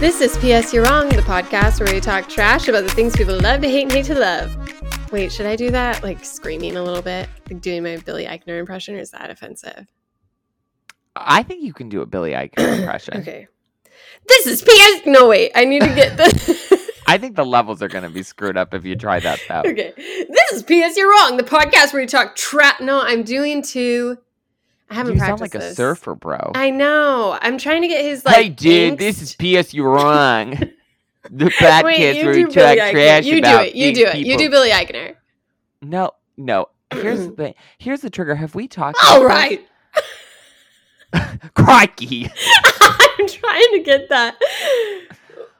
This is PS You're Wrong, the podcast where we talk trash about the things people love to hate and hate to love. Wait, should I do that? Like screaming a little bit? Like doing my Billy Eichner impression, or is that offensive? I think you can do a Billy Eichner impression. Okay. This is PS. No, wait. I need to get the. I think the levels are going to be screwed up if you try that though. okay. This is PS You're Wrong, the podcast where we talk trap. No, I'm doing two. I haven't You sound practiced like a surfer, bro. I know. I'm trying to get his like. hey, dude, this is PS. You're wrong. the podcast Wait, you do Billy talk trash You do about it. You do it. You people- do Billy Eichner. No, no. Here's mm. the thing. Here's the trigger. Have we talked? All right. Crikey! I'm trying to get that.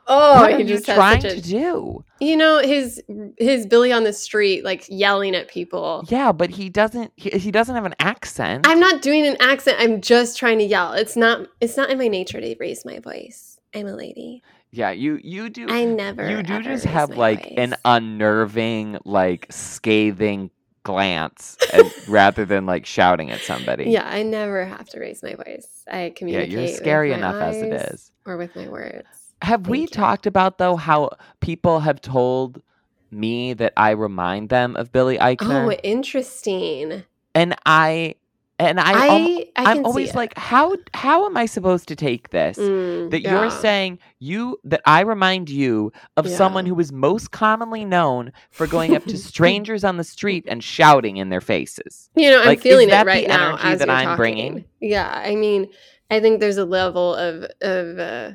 Oh, what are he you trying a, to do? You know his his Billy on the street, like yelling at people. Yeah, but he doesn't. He, he doesn't have an accent. I'm not doing an accent. I'm just trying to yell. It's not. It's not in my nature to raise my voice. I'm a lady. Yeah, you you do. I never. you do just have like an unnerving, like scathing glance, and, rather than like shouting at somebody. Yeah, I never have to raise my voice. I communicate. yeah, you're scary enough as it is, or with my words. Have we you. talked about though how people have told me that I remind them of Billy oh, Eichner, Oh, interesting. and I and I, I, I I'm always like, how how am I supposed to take this? Mm, that yeah. you're saying you that I remind you of someone who is most commonly known for going up to strangers on the street and shouting in their faces. You know, I'm Like, is feeling that it right now as that you're I'm talking. bringing? Yeah, I mean, I think there's a level of of uh,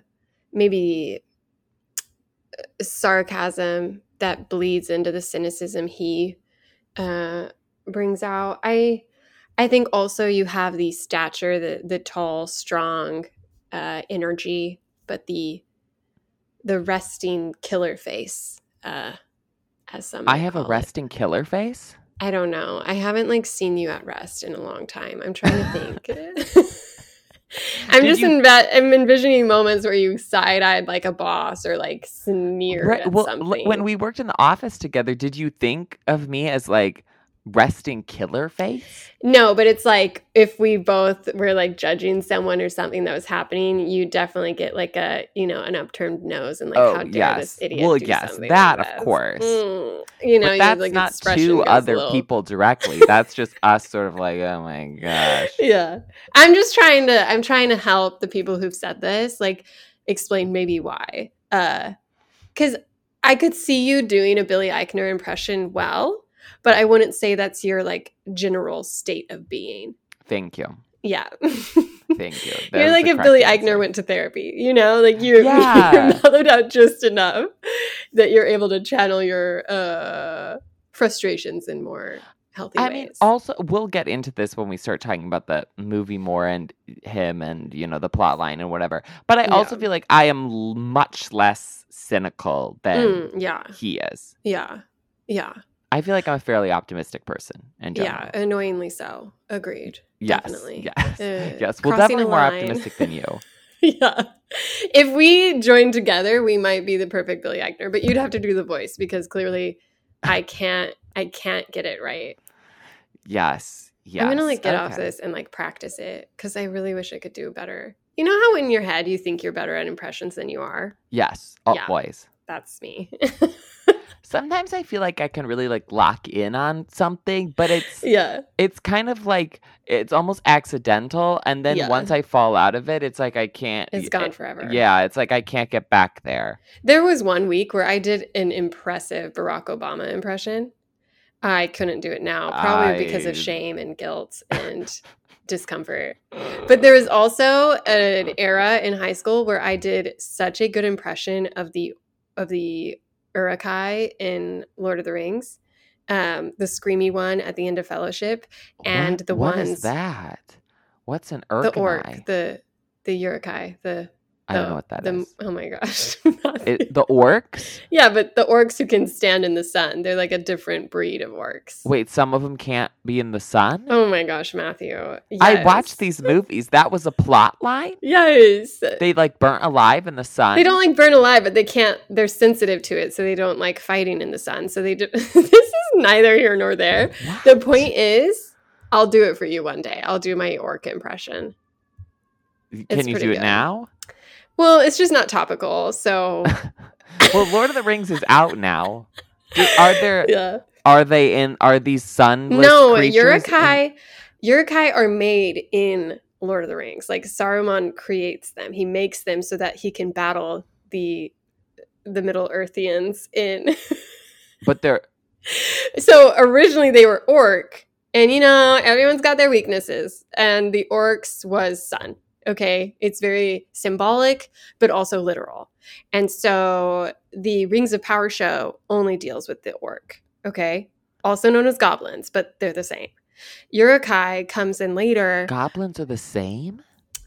maybe uh, sarcasm that bleeds into the cynicism he uh, brings out. I I think also you have the stature, the the tall, strong uh, energy, but the the resting killer face, uh, as some I have a call it. resting killer face. I don't know. I haven't like seen you at rest in a long time. I'm trying to think. I'm Did just you- enve- I'm envisioning moments where you side-eyed like a boss or like sneered Right, at well, l- something. when we worked in the office together, did you think of me as like resting killer face? no, but it's like if we both were like judging someone or something that was happening, you definitely get like a you know an upturned nose and like Oh, how dare yes. this idiot Well, do yes, something that, like of course. Mm, you know, but that's like, not to other little- people directly. that's just us sort of like, oh my gosh. yeah i'm just trying to i'm trying to help the people who've said this like explain maybe why uh because i could see you doing a billy eichner impression well but i wouldn't say that's your like general state of being Thank you. yeah Thank you. That you're like if billy correct eichner went to therapy you know like you, Yeah. you're mellowed out just enough that you're able to channel your uh frustrations in more healthy I ways mean, also we'll get into this when we start talking about the movie more and him and you know the plot line and whatever. But I also feel like I am much less cynical than Mm, yeah he is. yeah yeah I feel like I'm a fairly optimistic person and. Yeah, annoyingly so. Agreed. yes, definitely. yes, Uh, yes. We're definitely more optimistic than you. yeah. If we joined together, we might be the perfect Billy Eichner, but you'd have to do the voice because clearly I can't I can't get it right. Yes, yes. I'm gonna like get off this and like practice it because I really wish I could do better. You know how in your head you think you're better at impressions than you are? Yes, oh, Yeah. That's me. Sometimes I feel like I can really like lock in on something, but it's yeah. it's kind of like it's almost accidental and then Yeah. once i fall out of it it's like i can't It's gone forever. yeah it's like i can't get back there There was one week where I did an impressive Barack Obama impression. I couldn't do it now, probably because of shame and guilt and discomfort. But there was also an era in high school where I did such a good impression of the of the Uruk-hai in Lord of the Rings, um, the screamy one at the end of Fellowship, and What- the what ones is that what's an Uruk-hai? the orc, the the Uruk-hai, the i don't know what that the, is. Oh my gosh, It, the orcs? yeah, but the orcs who can stand in the sun, they're like a different breed of orcs. Wait, some of them can't be in the sun? Oh my gosh, Matthew. I watched these movies. That was a plot line? Yes. They like burnt alive in the sun. They don't like burn alive, but they can't. They're sensitive to it, so they don't like fighting in the sun. So they do. this is neither here nor there. The point is, I'll do it for you one day. I'll do my orc impression. Can it's you do it good. now? Well, it's just not topical, so Well, Lord of the Rings is out now. Are there yeah. are they in are these sunless No, creatures in- Uruk-hai. Uruk-hai are made in Lord of the Rings. Like Saruman creates them. He makes them so that he can battle the the Middle Earthians in. but they're so originally they were orc, and you know everyone's got their weaknesses, and the orcs was sun. Okay, it's very symbolic, but also literal. And so the Rings of Power show only deals with the orc. Okay, also known as goblins, but they're the same. Uruk-hai comes in later. goblins are the same?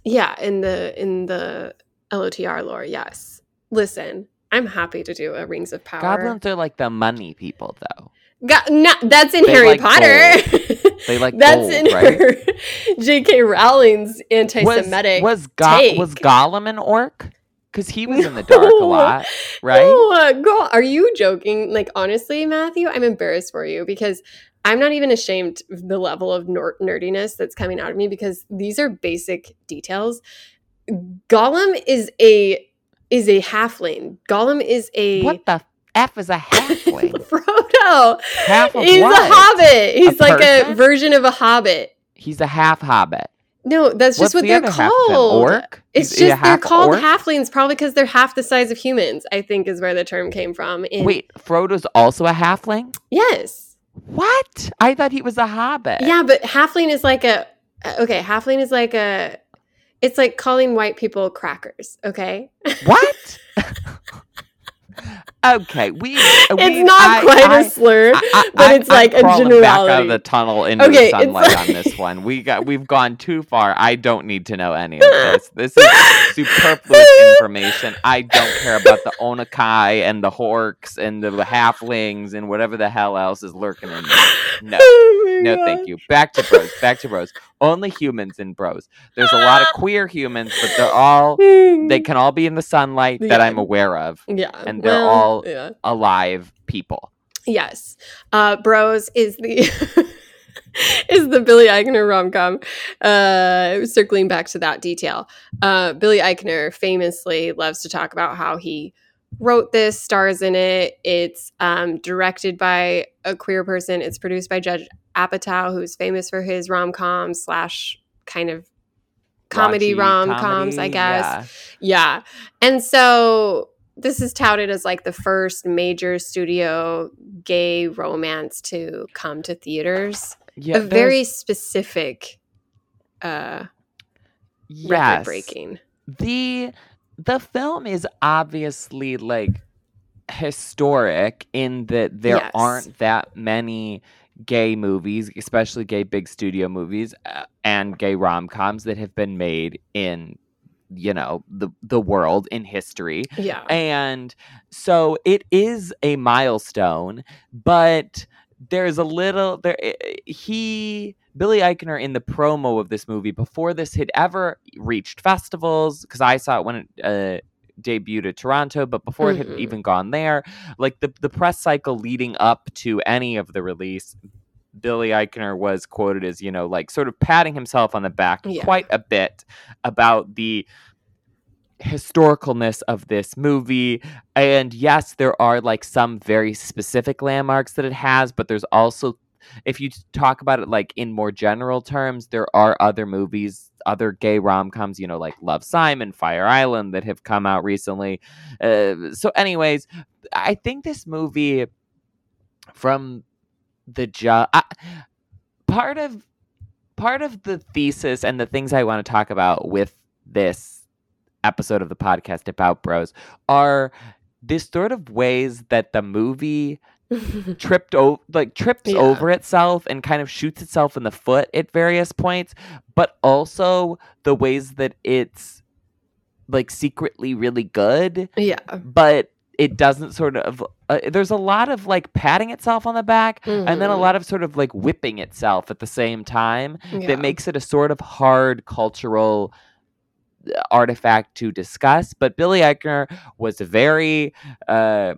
Yeah, in the in the LOTR lore, yes. Listen, I'm happy to do a Rings of Power. Goblins are like the money people though. Go- no, that's in They Harry like Potter. They like that's gold, in right? her J.K. Rowling's anti-Semitic. was, Go- take. was Gollum an orc? Because he was in the dark a lot, right? No, girl, are you joking? Like honestly, Matthew, I'm embarrassed for you because I'm not even ashamed of the level of nor- nerdiness that's coming out of me because these are basic details. Gollum is a is a halfling. Gollum is a What the f is a halfling? Frodo. Half of He's what? a hobbit. He's like a version of a hobbit. He's a half hobbit. No, that's just What's what the they're called. Orc? It's He's a just they're called orc? halflings probably because they're half the size of humans. I think is where the term came from. In, Wait, Frodo's also a halfling? yes, What? I thought he was a hobbit. yeah, but halfling is like a uh, okay. Halfling is like a. It's like calling white people crackers. Okay, What? okay, we. Uh, we it's not I- quite I- a slur, I- but it's like a crawling Back out of the tunnel into Okay, the sunlight like- on this one. We got we've gone too far. I don't need to know any of this. This is superfluous information. I don't care about the Onakai and the Horks and the halflings and whatever the hell else is lurking in there. No. Oh No, God. thank you. Back to bros. Back to bros. Only humans in bros. There's a lot of queer humans, but they're all they can all be in the sunlight that I'm aware of. Yeah, and they're well, all- yeah. Alive people. Yes. Uh Bros is the is the Billy Eichner rom com. Uh circling back to that detail. Uh Billy Eichner famously loves to talk about how he wrote this, stars in it. It's um directed by a queer person. It's produced by Judd Apatow, who's famous for his rom com slash kind of comedy rom coms, I guess. yeah. Yeah. And so this is touted as like the first major studio gay romance to come to theaters. Yeah, a very specific uh yes. record breaking. the the film is obviously like historic in that there Yes. aren't that many gay movies, especially gay big studio movies uh, and gay rom-coms that have been made in you know the the world in history. Yeah. And so it is a milestone, but there's a little there he Billy Eichner in the promo of this movie before this had ever reached festivals because I saw it when it uh, debuted at Toronto, but before it had Mhm. even gone there, like the the press cycle leading up to any of the release, Billy Eichner was quoted as you know like sort of patting himself on the back Yeah. quite a bit about the historicalness of this movie. And yes there are like some very specific landmarks that it has but there's also if you talk about it like in more general terms there are other movies other gay rom-coms you know like love simon fire island that have come out recently. Uh, so anyways i think this movie from the I, part of part of the thesis and the things i want to talk about with this episode of the podcast about bros are this sort of ways that the movie tripped over like trips Yeah. over itself and kind of shoots itself in the foot at various points but also the ways that it's like secretly really good, Yeah. but it doesn't sort of. Uh, there's a lot of like patting itself on the back, and then a Mhm. lot of sort of like whipping itself at the same time Yeah. that makes it a sort of hard cultural artifact to discuss. But Billy Eichner was very uh,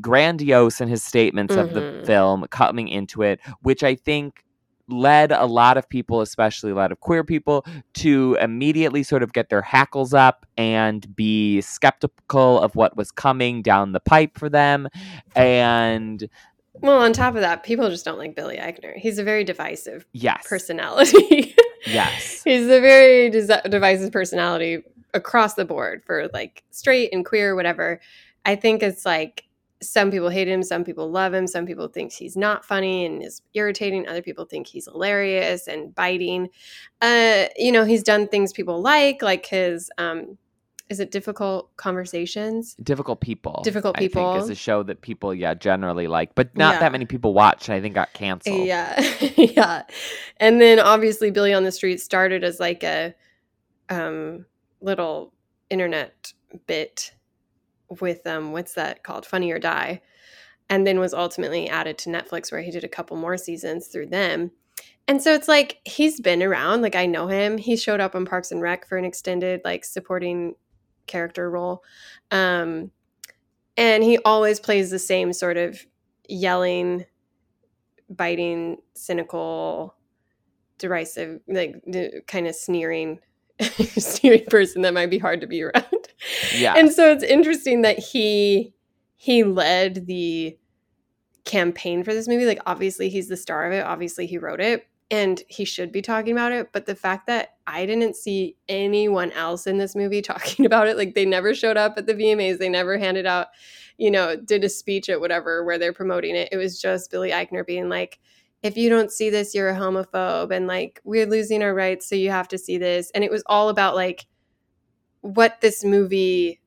grandiose in his statements of the Mhm. film coming into it, which I think led a lot of people, especially a lot of queer people, to immediately sort of get their hackles up and be skeptical of what was coming down the pipe for them. And Well, on top of that, people just don't like Billy Eichner. He's a very divisive yes, personality. yes, He's a very dis- divisive personality across the board for like straight and queer, whatever. I think it's like some people hate him, some people love him, some people think he's not funny and is irritating. Other people think he's hilarious and biting. Uh, you know, he's done things people like, like his um, is it difficult conversations? difficult people. Difficult I think People. is a show that people, yeah, generally like, but not Yeah. that many people watch. I think got canceled. Yeah, yeah. And then obviously Billy on the Street started as like a um, little internet bit with um, what's that called, Funny or Die, and then was ultimately added to Netflix where he did a couple more seasons through them. And so it's like he's been around. Like I know him. He showed up on Parks and Rec for an extended like supporting character role. Um, and he always plays the same sort of yelling biting, cynical, derisive, like kind of sneering, sneering person that might be hard to be around. Yeah. And so it's interesting that he he led the campaign for this movie. Like obviously he's the star of it. Obviously he wrote it and he should be talking about it. But the fact that I didn't see anyone else in this movie talking about it, like they never showed up at the VMAs, they never handed out, you know, did a speech at whatever where they're promoting it. It was just Billy Eichner being like, if you don't see this, you're a homophobe, and like we're losing our rights, so you have to see this. And it was all about like what this movie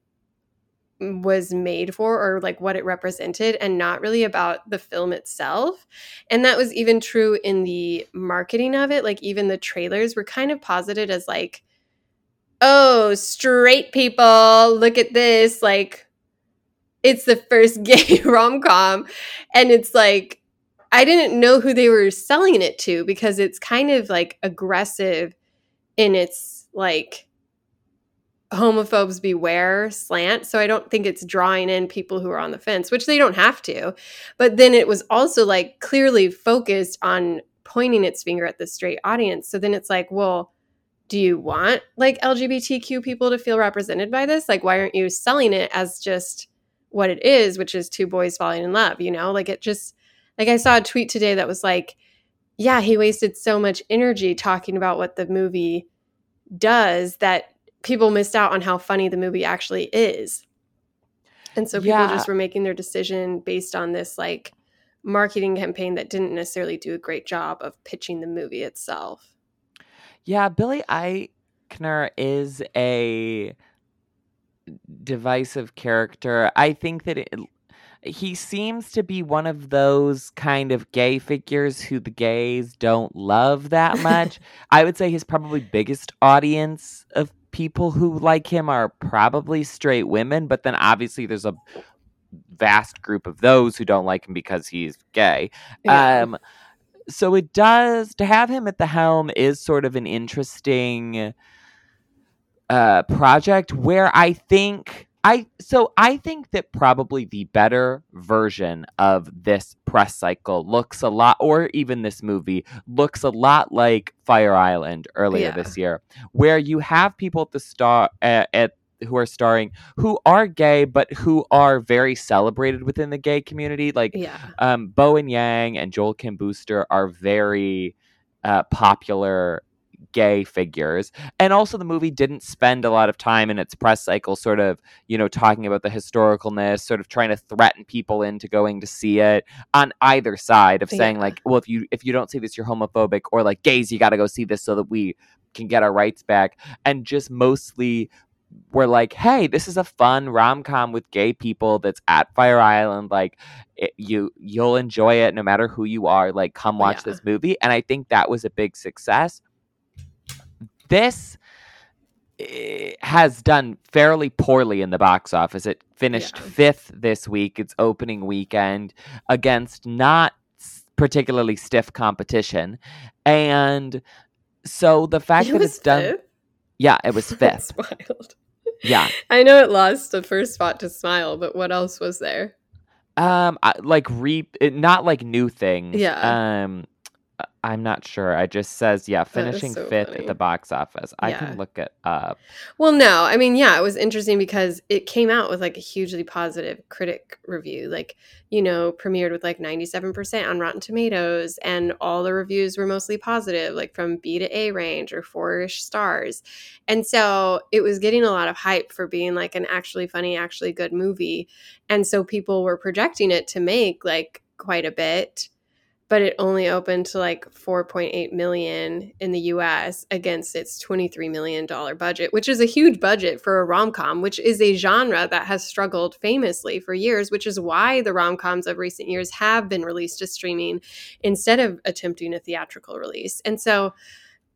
was made for or like what it represented and not really about the film itself. And that was even true in the marketing of it. Like even the trailers were kind of posited as like oh, straight people, look at this like it's the first gay rom-com and it's like I didn't know who they were selling it to because it's kind of like aggressive in its like homophobes beware slant. So I don't think it's drawing in people who are on the fence, which they don't have to. But then it was also like clearly focused on pointing its finger at the straight audience. So then it's like, well, do you want like LGBTQ people to feel represented by this? Like, why aren't you selling it as just what it is, which is two boys falling in love? You know, like it just, like I saw a tweet today that was like, yeah, he wasted so much energy talking about what the movie does that people missed out on how funny the movie actually is. And so people Yeah. just were making their decision based on this like marketing campaign that didn't necessarily do a great job of pitching the movie itself. Yeah, Billy Eichner is a divisive character. I think that it, he seems to be one of those kind of gay figures who the gays don't love that much. I would say his probably biggest audience of people who like him are probably straight women, but then obviously there's a vast group of those who don't like him because he's gay. Yeah. Um, so it does to have him at the helm is sort of an interesting uh, project where I think I so I think that probably the better version of this press cycle looks a lot, or even this movie looks a lot like Fire Island earlier Yeah. this year, where you have people at the star uh, at who are starring who are gay but who are very celebrated within the gay community, like yeah. um, Bowen Yang and Joel Kim Booster are very uh, popular gay figures. And also, the movie didn't spend a lot of time in its press cycle, sort of, you know, talking about the historicalness, sort of trying to threaten people into going to see it on either side of saying, like, well, if you if you don't see this, you're homophobic, or like gays, you got to go see this so that we can get our rights back. And just mostly we're like, hey, this is a fun rom com with gay people that's at Fire Island. Like, it, you you'll enjoy it no matter who you are. Like, come oh, watch Yeah. this movie. And I think that was a big success. This eh, has done fairly poorly in the box office. It finished Yeah. fifth this week, its opening weekend, against not particularly stiff competition. And so the fact It that it's done, fifth? yeah, it was fifth. Wild. yeah. I know it lost the first spot to Smile, but what else was there? Um, like re, not like new things. Yeah. Um, I'm not sure. I just says yeah, finishing so fifth funny. at the box office. I can look it up. Well, no, I mean, yeah, it was interesting because it came out with like a hugely positive critic review. Like, you know, premiered with like 97% on Rotten Tomatoes, and all the reviews were mostly positive, like from B to A range or four ish stars. And so it was getting a lot of hype for being like an actually funny, actually good movie. And so people were projecting it to make like quite a bit but it only opened to like 4.8 million in the US against its 23 million dollar budget, which is a huge budget for a rom-com, which is a genre that has struggled famously for years, which is why the rom-coms of recent years have been released to streaming instead of attempting a theatrical release. And so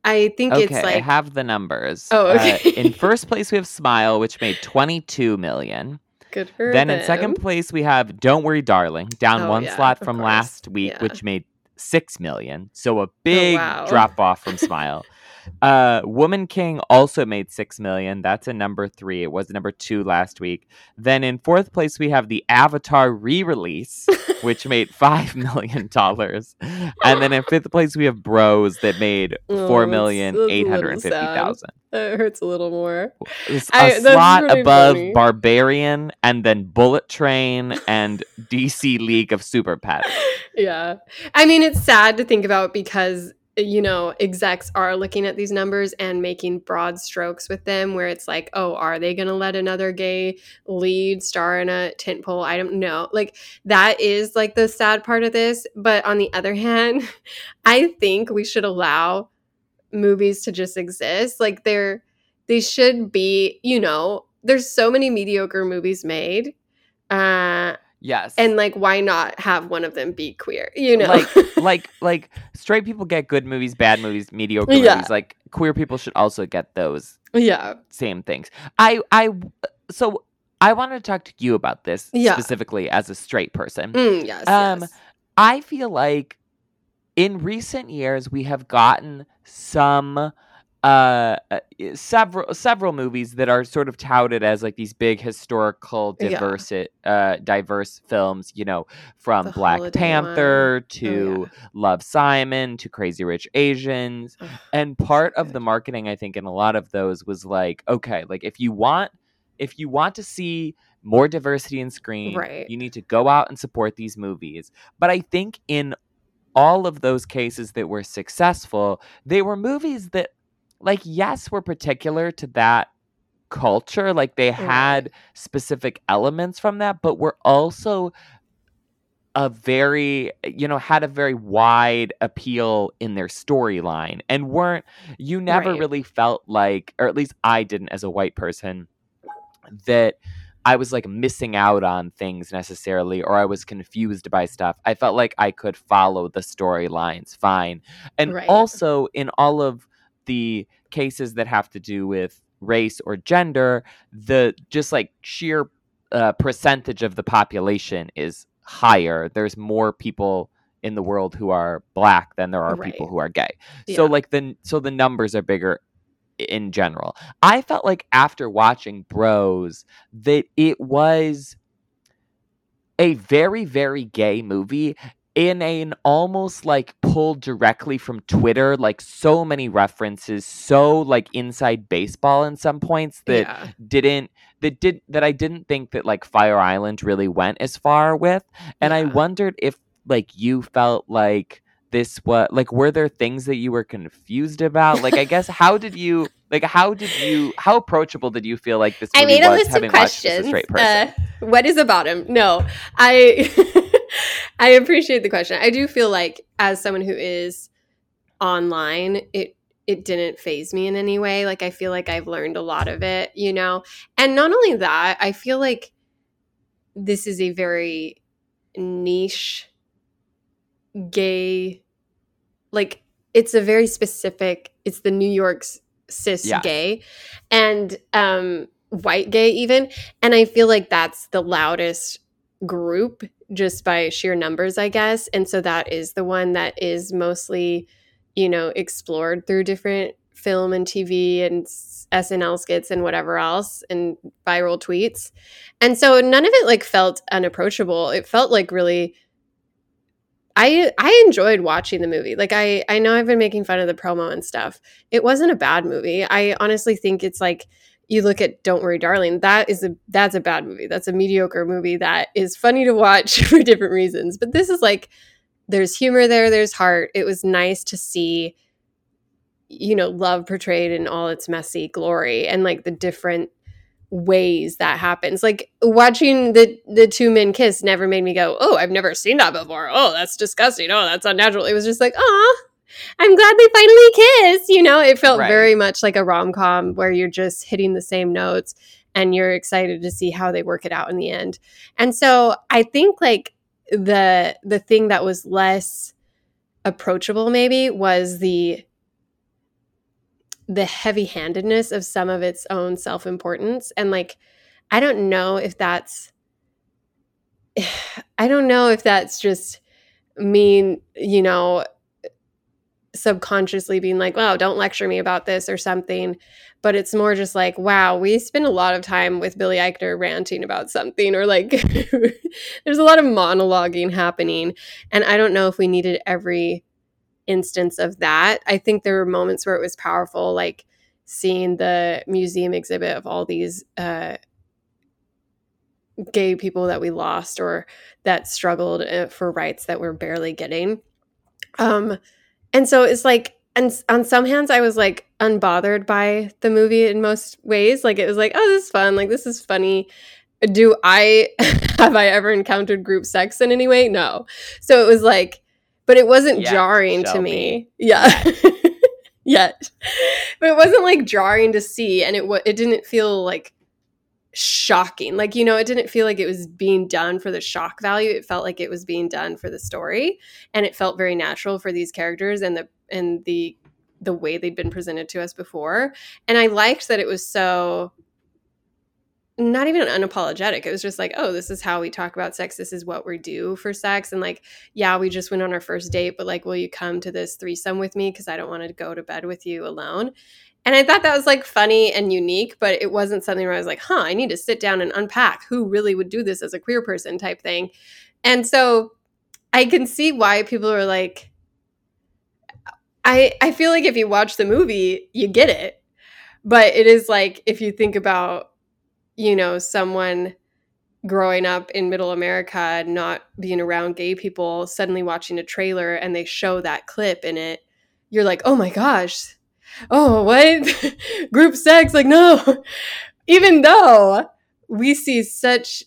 I think Okay, it's I like have the numbers. Oh, Uh, okay. in first place, we have Smile, which made 22 million. Good for Then in second place, we have Don't Worry, Darling, down Oh, one yeah, slot from course. last week, Yeah. which made 6 million. So a oh, big wow. drop off from Smile. Uh, Woman King also made 6 million. That's a number three. It was number two last week. Then in fourth place, we have the Avatar re release, which made $5 million. And then in fifth place, we have Bros that made four million eight hundred fifty thousand. that's- million that's a eight little hundred and fifty thousand. That hurts a little more. It's I- a that's slot above funny. Barbarian and then Bullet Train and DC League of Super Pets. yeah. I mean, it's sad to think about because, you know, execs are looking at these numbers and making broad strokes with them where it's like, oh, are they going to let another gay lead star in a tentpole? I don't know. Like, that is like the sad part of this. But on the other hand, I think we should allow movies to just exist. Like, they're, they should be, you know, there's so many mediocre movies made. Uh, Yes. and like why not have one of them be queer you know Like- like like straight people get good movies, bad movies, mediocre Yeah. movies. Like queer people should also get those yeah same things. I I so I wanted to talk to you about this Yeah. specifically as a straight person. Mm, yes, Um, yes. I feel like in recent years we have gotten some uh uh, several several movies that are sort of touted as like these big historical Yeah. diverse uh diverse films you know from The black Holiday panther one. to Oh, love simon to crazy rich asians Ugh, and part of the marketing i think in a lot of those was like okay like if you want if you want to see more diversity in screen Right. you need to go out and support these movies but i think in all of those cases that were successful they were movies that like yes were particular to that culture like they had specific elements from that but were also a very you know had a very wide appeal in their storyline and weren't you never Right. really felt like or at least I didn't as a white person that I was like missing out on things necessarily or I was confused by stuff. I felt like I could follow the storylines fine. And Right. also in all of the cases that have to do with race or gender, the just like sheer uh, percentage of the population is higher. There's more people in the world who are black than there are people who are gay. So like the so the numbers are bigger in general. I felt like after watching Bros that it was a very very gay movie in an almost like pulled directly from Twitter like so many references so like inside baseball in some points that yeah. didn't that did that I didn't think that like Fire Island really went as far with and I wondered if like you felt like this what like were there things that you were confused about like I guess how did you like how did you how approachable did you feel like this I made a was list of having watched as a questions. straight person Uh, what is about him? No, I I appreciate the question. I do feel like as someone who is online, it it didn't phase me in any way. Like I feel like I've learned a lot of it, you know. And not only that, I feel like this is a very niche gay like it's a very specific it's the New York's cis Yes. gay and um white gay even and i feel like that's the loudest group just by sheer numbers i guess and so that is the one that is mostly you know explored through different film and tv and snl skits and whatever else and viral tweets and so none of it like felt unapproachable it felt like really I I enjoyed watching the movie. Like I I know I've been making fun of the promo and stuff. It wasn't a bad movie. I honestly think it's like you look at Don't Worry Darling, that is a that's a bad movie. That's a mediocre movie that is funny to watch for different reasons. But this is like there's humor there, there's heart. It was nice to see you know, love portrayed in all its messy glory and like the different ways that happens. Like watching the the two men kiss never made me go, "Oh, I've never seen that before. Oh, that's disgusting. Oh, that's unnatural." It was just like, "Oh, I'm glad they finally kiss." You know, it felt Right. very much like a rom-com where you're just hitting the same notes and you're excited to see how they work it out in the end. And so, I think like the the thing that was less approachable maybe was the the heavy-handedness of some of its own self-importance and like i don't know if that's i don't know if that's just mean you know subconsciously being like wow don't lecture me about this or something but it's more just like wow we spend a lot of time with billy eichner ranting about something or like there's a lot of monologuing happening and i don't know if we needed every instance of that. I think there were moments where it was powerful, like seeing the museum exhibit of all these uh, gay people that we lost or that struggled uh, for rights that we're barely getting. Um, and so it's like, and on some hands, I was like unbothered by the movie in most ways. Like it was like, oh, this is fun. Like this is funny. Do I have I ever encountered group sex in any way? No. So it was like, but it wasn't jarring to me. Yeah. Yet. But it wasn't like jarring to see and it wa- it didn't feel like shocking. Like, you know, it didn't feel like it was being done for the shock value. It felt like it was being done for the story and it felt very natural for these characters and the and the the way they'd been presented to us before. And I liked that it was so not even unapologetic. It was just like, oh, this is how we talk about sex. This is what we do for sex. And like, yeah, we just went on our first date, but like, will you come to this threesome with me? Because I don't want to go to bed with you alone. And I thought that was like funny and unique, but it wasn't something where I was like, huh, I need to sit down and unpack who really would do this as a queer person type thing. And so I can see why people are like, I I feel like if you watch the movie, you get it. But it is like if you think about, you know, someone growing up in middle America, not being around gay people, suddenly watching a trailer and they show that clip in it, you're like, oh my gosh, oh, what? Group sex? Like, no. Even though we see such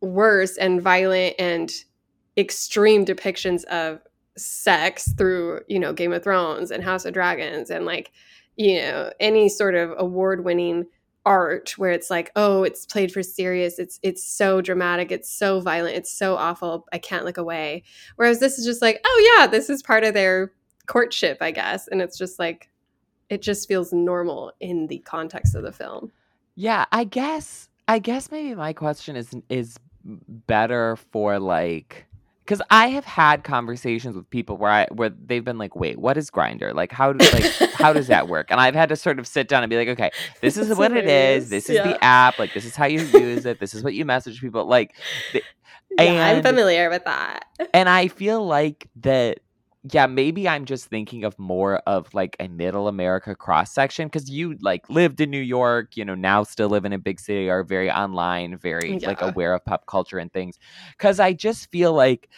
worse and violent and extreme depictions of sex through, you know, Game of Thrones and House of Dragons and like, you know, any sort of award winning art where it's like oh it's played for serious it's it's so dramatic it's so violent it's so awful i can't look away whereas this is just like oh yeah this is part of their courtship i guess and it's just like it just feels normal in the context of the film Yeah, I guess I guess maybe my question is is better for like because I have had conversations with people where I where they've been like, wait, what is Grindr? Like how do like how does that work? And I've had to sort of sit down and be like, okay, this is That's what it is. This is Yeah. the app. Like this is how you use it. This is what you message people. Like yeah i'm familiar with that and I feel like that yeah, maybe I'm just thinking of more of like a middle America cross section because you like lived in New York, you know, now still live in a big city, are very online, very like aware of pop culture and things. Cause I just feel like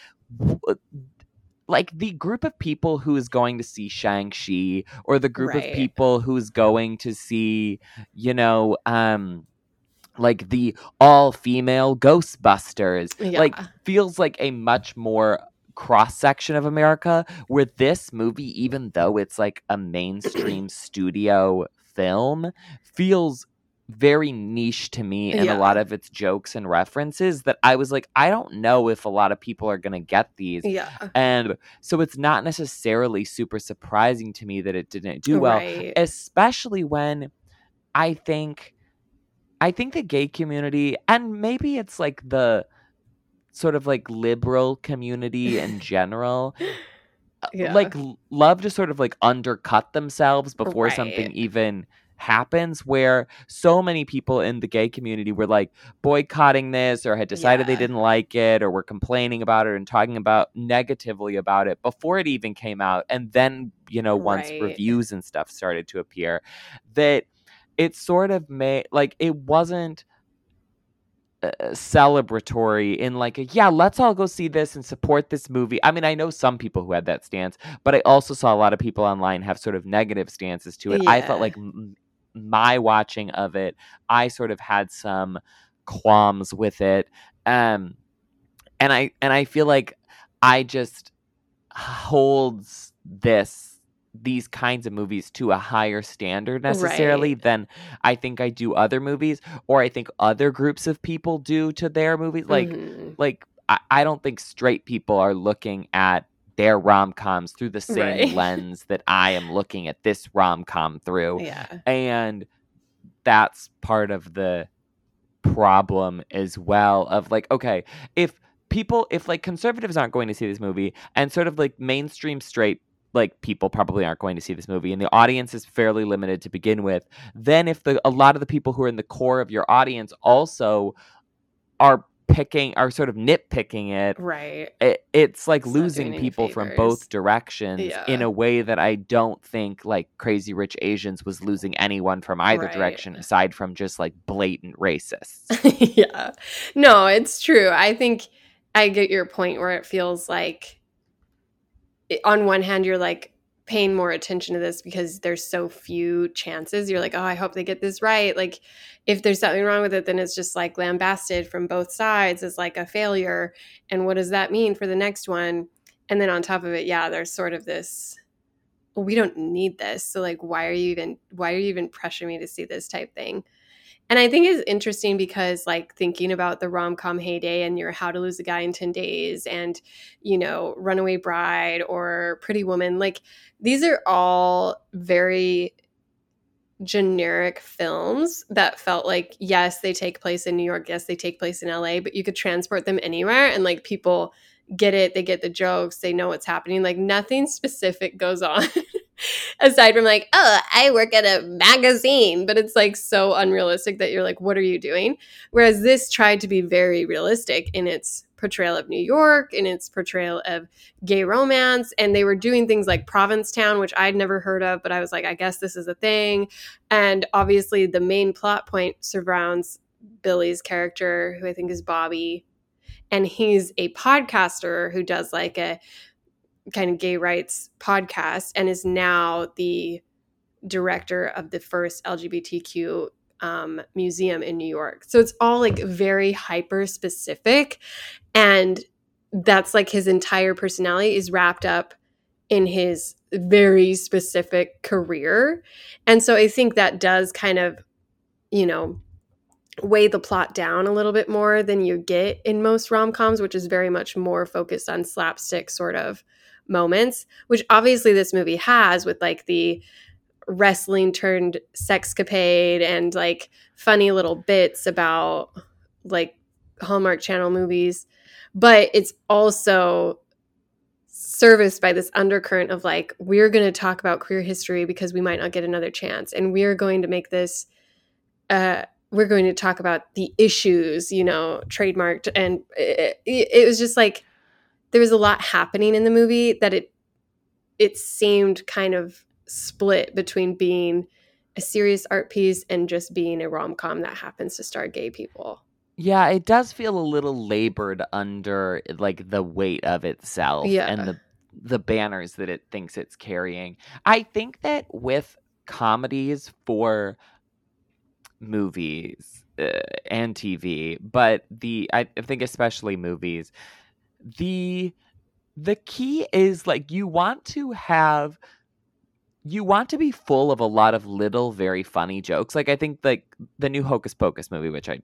like the group of people who is going to see Shang-Chi or the group Right. of people who's going to see, you know, um like the all female Ghostbusters. Like feels like a much more cross section of America where this movie even though it's like a mainstream studio film feels very niche to me in Yeah. a lot of its jokes and references that I was like, I don't know if a lot of people are going to get these. Yeah. And so it's not necessarily super surprising to me that it didn't do well, Right. especially when I think I think the gay community and maybe it's like the sort of like liberal community in general uh, Yeah. like love to sort of like undercut themselves before something even happens where so many people in the gay community were like boycotting this or had decided they didn't like it or were complaining about it and talking about negatively about it before it even came out and then you know once Right. reviews and stuff started to appear that it sort of made like it wasn't uh, celebratory in like a, yeah let's all go see this and support this movie. I mean i know some people who had that stance but i also saw a lot of people online have sort of negative stances to it. I felt like m- my watching of it i sort of had some qualms with it um and i and i feel like i just holds this these kinds of movies to a higher standard necessarily Right. than I think I do other movies or I think other groups of people do to their movies. Like Mhm. like I, I don't think straight people are looking at their rom coms through the same Right. lens that I am looking at this rom com through. Yeah. And that's part of the problem as well of like, okay, if people if like conservatives aren't going to see this movie and sort of like mainstream straight like people probably aren't going to see this movie and the audience is fairly limited to begin with then if the a lot of the people who are in the core of your audience also are picking are sort of nitpicking it Right. it, it's like It's losing people from both directions in a way that I don't think like Crazy Rich Asians was losing anyone from either Right. direction aside from just like blatant racists. yeah. No, it's true. I think I get your point where it feels like on one hand you're like paying more attention to this because there's so few chances. You're like, "Oh, I hope they get this right." Like if there's something wrong with it, then it's just like lambasted from both sides as like a failure. And what does that mean for the next one? And then on top of it, yeah, there's sort of this well, we don't need this. So like why are you even why are you even pressuring me to see this type thing? And I think it's interesting because like thinking about the rom-com heyday and your How to Lose a Guy in 10 Days and you know, Runaway Bride or Pretty Woman, like these are all very generic films that felt like yes, they take place in New York, yes, they take place in LA, but you could transport them anywhere and like people get it, they get the jokes, they know what's happening. Like nothing specific goes on aside from like, oh, I work at a magazine, but it's like so unrealistic that you're like, what are you doing? Whereas this tried to be very realistic in its portrayal of New York, in its portrayal of gay romance, and they were doing things like Provincetown, which I'd never heard of, but I was like, I guess this is a thing. And obviously, the main plot point surrounds Billy's character, who I think is Bobby, and he's a podcaster who does like a kind of gay rights podcast and is now the director of the first LGBTQ um, museum in New York. So it's all like very hyper specific. And that's like his entire personality is wrapped up in his very specific career. And so I think that does kind of, you know, weigh the plot down a little bit more than you get in most rom-coms which is very much more focused on slapstick sort of moments which obviously this movie has with like the wrestling turned sexcapade and like funny little bits about like Hallmark Channel movies but it's also serviced by this undercurrent of like we're going to talk about queer history because we might not get another chance and we're going to make this uh we're going to talk about the issues, you know, trademarked. And it, it, it, was just like there was a lot happening in the movie that it it seemed kind of split between being a serious art piece and just being a rom com that happens to star gay people. Yeah, it does feel a little labored under like the weight of itself Yeah. and the the banners that it thinks it's carrying. I think that with comedies for movies uh, and TV, but the I think especially movies, the the key is like you want to have you want to be full of a lot of little very funny jokes. Like I think like the new Hocus Pocus movie, which I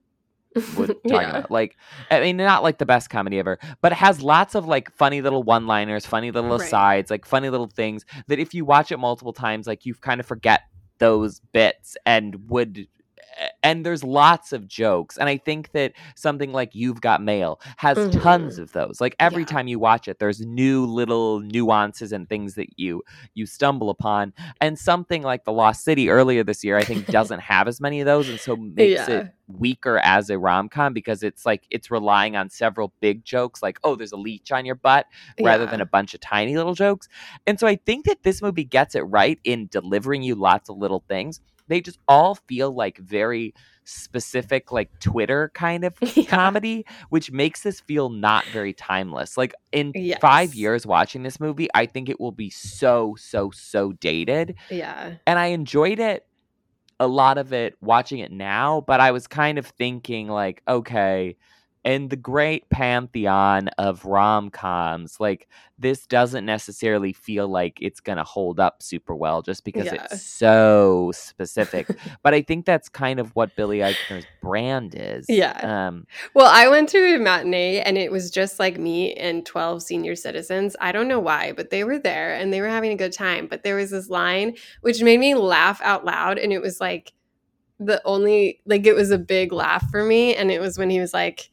was talking yeah. about. Like, I mean, not like the best comedy ever, but it has lots of like funny little one-liners, funny little Right. asides, like funny little things that if you watch it multiple times, like you kind of forget those bits and would. And there's lots of jokes, and I think that something like "You've Got Mail" has Mhm. tons of those. Like every Yeah. time you watch it, there's new little nuances and things that you you stumble upon. And something like "The Lost City" earlier this year, I think, doesn't have as many of those, and so makes Yeah. it weaker as a rom com because it's like it's relying on several big jokes, like oh, there's a leech on your butt, rather than a bunch of tiny little jokes. And so I think that this movie gets it right in delivering you lots of little things. They just all feel like very specific, like Twitter kind of Yeah. comedy, which makes this feel not very timeless. Like in five years watching this movie, I think it will be so, so, so dated Yeah. and I enjoyed it a lot of it watching it now, but I was kind of thinking like, okay, in the great pantheon of rom-coms, like this doesn't necessarily feel like it's going to hold up super well just because Yeah. it's so specific. but I think that's kind of what Billy Eichner's brand is. Yeah. Um Well, I went to a matinee and it was just like me and 12 senior citizens. I don't know why, but they were there and they were having a good time. But there was this line which made me laugh out loud. And it was like the only, like, it was a big laugh for me. And it was when he was like,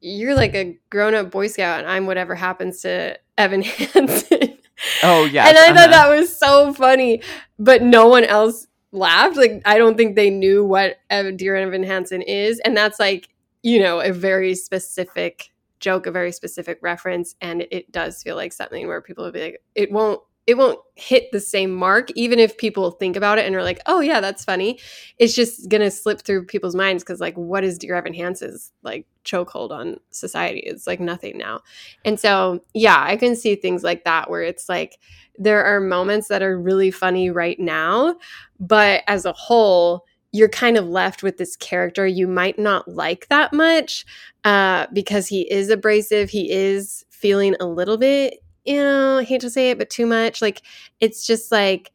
You're like a grown up Boy Scout and I'm whatever happens to Evan Hansen. Oh, yeah, And I thought uh-huh. that was so funny. But no one else laughed. Like, I don't think they knew what Ev- Dear Evan Hansen is. And that's like, you know, a very specific joke, a very specific reference. And it does feel like something where people would be like, it won't. It won't hit the same mark, even if people think about it and are like, "Oh yeah, that's funny." It's just gonna slip through people's minds because, like, what is Dear Evan Hansen's like chokehold on society? It's like nothing now. And so, yeah, I can see things like that where it's like there are moments that are really funny right now, but as a whole, you're kind of left with this character you might not like that much uh, because he is abrasive. He is feeling a little bit, you know, I hate to say it, but too much. Like, it's just like,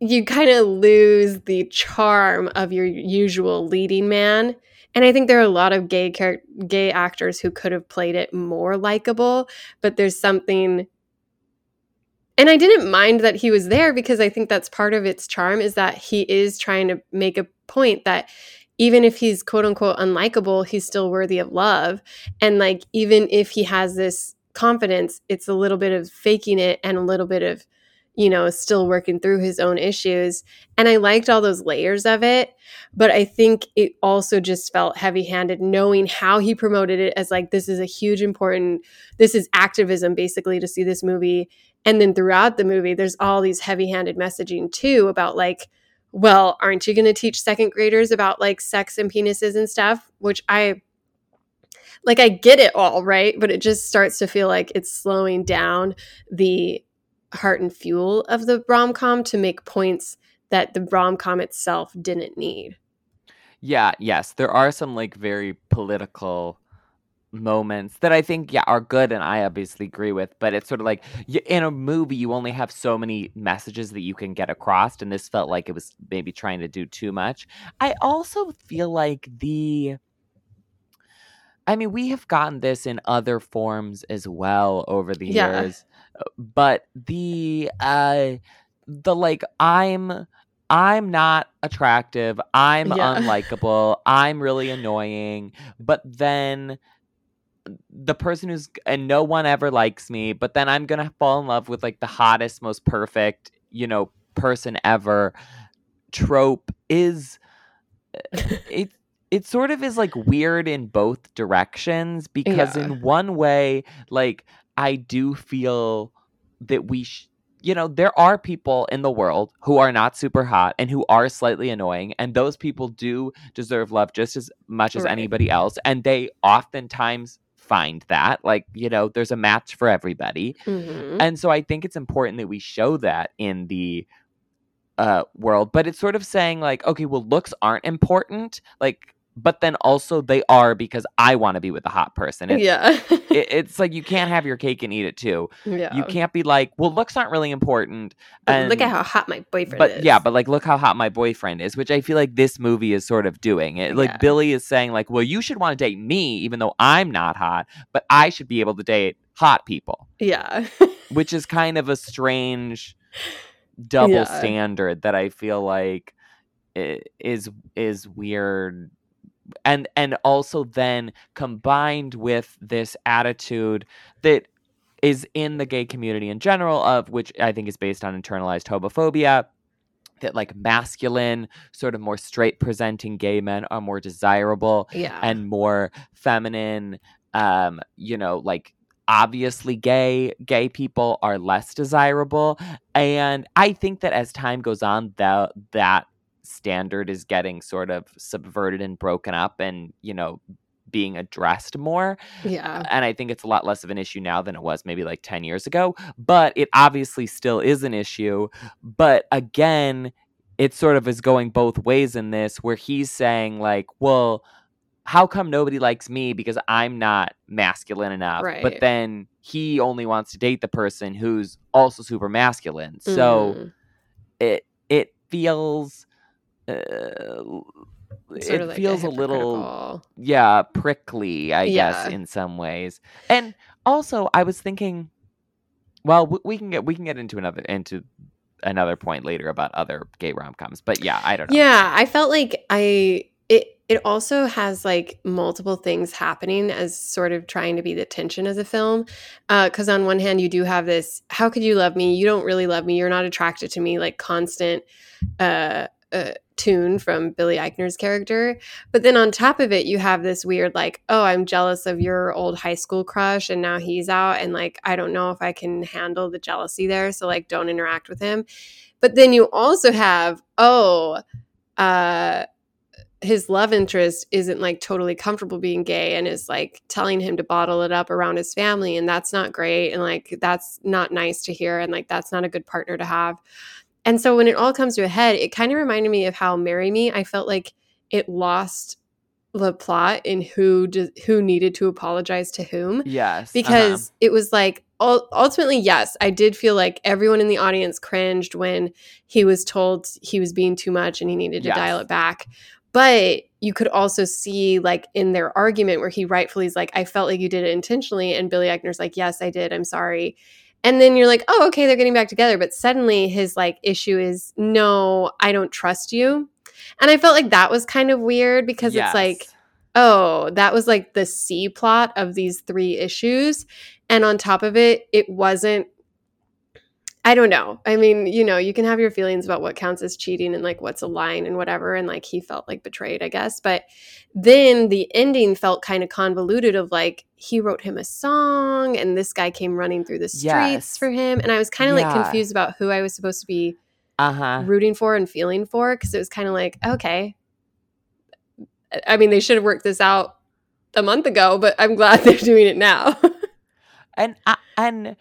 you kind of lose the charm of your usual leading man. And I think there are a lot of gay char- gay actors who could have played it more likable, but there's something and I didn't mind that he was there because I think that's part of its charm is that he is trying to make a point that even if he's quote unquote unlikable, he's still worthy of love. And like even if he has this confidence, it's a little bit of faking it and a little bit of, you know, still working through his own issues. And I liked all those layers of it, but I think it also just felt heavy-handed knowing how he promoted it as like this is a huge important this is activism basically to see this movie and then throughout the movie, there's all these heavy handed messaging too about like, well, aren't you going to teach second graders about like sex and penises and stuff? Which I like, I get it all, right? But it just starts to feel like it's slowing down the heart and fuel of the rom com to make points that the rom com itself didn't need. Yeah, yes, there are some like very political moments that I think yeah are good and I obviously agree with but it's sort of like in a movie you only have so many messages that you can get across and this felt like it was maybe trying to do too much. I also feel like the I mean we have gotten this in other forms as well over the Yeah. years uh, but the uh the like I'm I'm not attractive. I'm Yeah. unlikable. I'm really annoying. But then the person who's and no one ever likes me, but then I'm going to fall in love with like the hottest, most perfect, you know, person ever trope is it it sort of is like weird in both directions because Yeah. in one way like I do feel that we sh- you know there are people in the world who are not super hot and who are slightly annoying and those people do deserve love just as much as anybody else and they oftentimes find that like you know there's a match for everybody Mhm. and so I think it's important that we show that in the uh, world, but it's sort of saying like, okay, well, looks aren't important. Like, but then also they are because I want to be with a hot person. It, yeah. it, it's like you can't have your cake and eat it too. yeah. You can't be like, well, looks aren't really important. But look at how hot my boyfriend but is. yeah, but like, look how hot my boyfriend is, which I feel like this movie is sort of doing. It like Yeah. Billy is saying like, well, you should want to date me, even though I'm not hot, but I should be able to date hot people, yeah. which is kind of a strange double Yeah. standard that I feel like is is weird. And and also then combined with this attitude that is in the gay community in general of which I think is based on internalized homophobia that like masculine sort of more straight presenting gay men are more desirable Yeah. and more feminine um you know like obviously gay gay people are less desirable and i think that as time goes on that that standard is getting sort of subverted and broken up and you know being addressed more yeah. and I think it's a lot less of an issue now than it was maybe like 10 years ago. But it obviously still is an issue. But again, it sort of is going both ways in this, where he's saying, like, well, how come nobody likes me because I'm not masculine enough? But then he only wants to date the person who's also super masculine. So Mm. it it feels. Uh, it like feels a little yeah prickly i guess in some ways and also i was thinking well we can get we can get into another into another point later about other gay rom-coms but yeah i don't know Yeah, I felt like I it it also has like multiple things happening as sort of trying to be the tension of the film. Because on one hand, you do have this: "How could you love me? You don't really love me. You're not attracted to me." Like constant uh, uh, tune from Billy Eichner's character. But then on top of it, you have this weird like, "Oh, I'm jealous of your old high school crush, and now he's out, and like I don't know if I can handle the jealousy there. So like, don't interact with him." But then you also have, "Oh." uh his love interest isn't like totally comfortable being gay and is like telling him to bottle it up around his family and that's not great and like that's not nice to hear and like that's not a good partner to have. And so when it all comes to a head, it kind of reminded me of how Marry Me, I felt like it lost the plot in who d- who needed to apologize to whom yes uh-huh. because it was like ultimately yes i did feel like everyone in the audience cringed when he was told he was being too much and he needed to Yes. dial it back but you could also see like in their argument where he rightfully is like i felt like you did it intentionally and billy eichner's like yes i did i'm sorry and then you're like oh okay they're getting back together but suddenly his like issue is no i don't trust you and i felt like that was kind of weird because Yes. it's like oh, that was like the C plot of these three issues. And on top of it, it wasn't. I don't know. I mean, you know, you can have your feelings about what counts as cheating and like what's a line and whatever. And like he felt like betrayed, I guess. But then the ending felt kind of convoluted of like he wrote him a song and this guy came running through the streets Yes. for him. And I was kind of like confused about who I was supposed to be uh-huh rooting for and feeling for because it was kind of like okay i mean they should have worked this out a month ago but i'm glad they're doing it now and I, and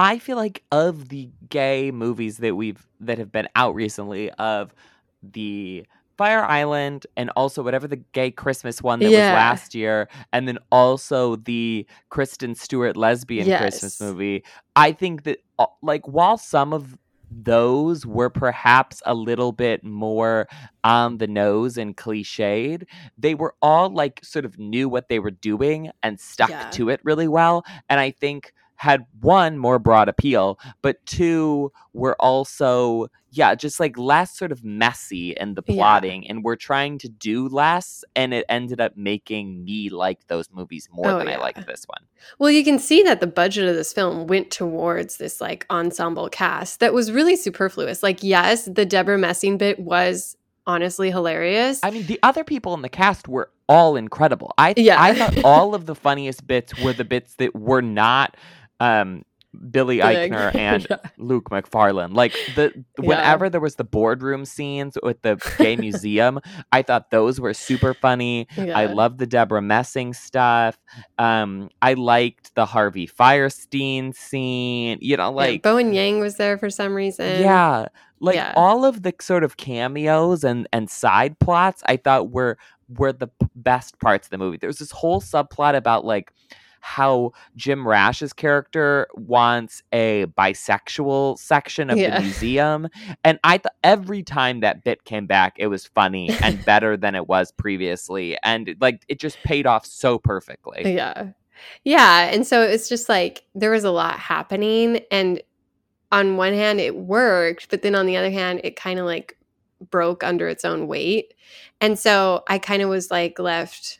I feel like of the gay movies that we've that have been out recently of the Fire Island and also whatever the gay Christmas one that Yeah. was last year and then also the Kristen Stewart lesbian Christmas movie I think that uh, like while some of those were perhaps a little bit more on the nose and cliched they were all like sort of knew what they were doing and stuck Yeah. to it really well and i think had one more broad appeal but two were also yeah just like less sort of messy in the Yeah. plotting and we're trying to do less and it ended up making me like those movies more Oh, than i yeah. liked this one well you can see that the budget of this film went towards this like ensemble cast that was really superfluous like yes the debra messing bit was honestly hilarious I mean, the other people in the cast were all incredible. I Yeah. I thought all of the funniest bits were the bits that were not um, Billy Big. Eichner and Yeah. Luke Macfarlane. Like the Yeah. whenever there was the boardroom scenes with the gay museum, I thought those were super funny. I Yeah. loved the Debra Messing stuff. Um, I liked the Harvey Fierstein scene. You know, like bowen yang was there for some reason yeah, like all of the sort of cameos and and side plots, I thought were were the best parts of the movie. There was this whole subplot about like how Jim Rash's character wants a bisexual section of Yeah. the museum. And I thought every time that bit came back, it was funny and better than it was previously. And like it just paid off so perfectly. Yeah. Yeah. And so it's just like there was a lot happening. And on one hand, it worked. But then on the other hand, it kind of like broke under its own weight. And so I kind of was like left.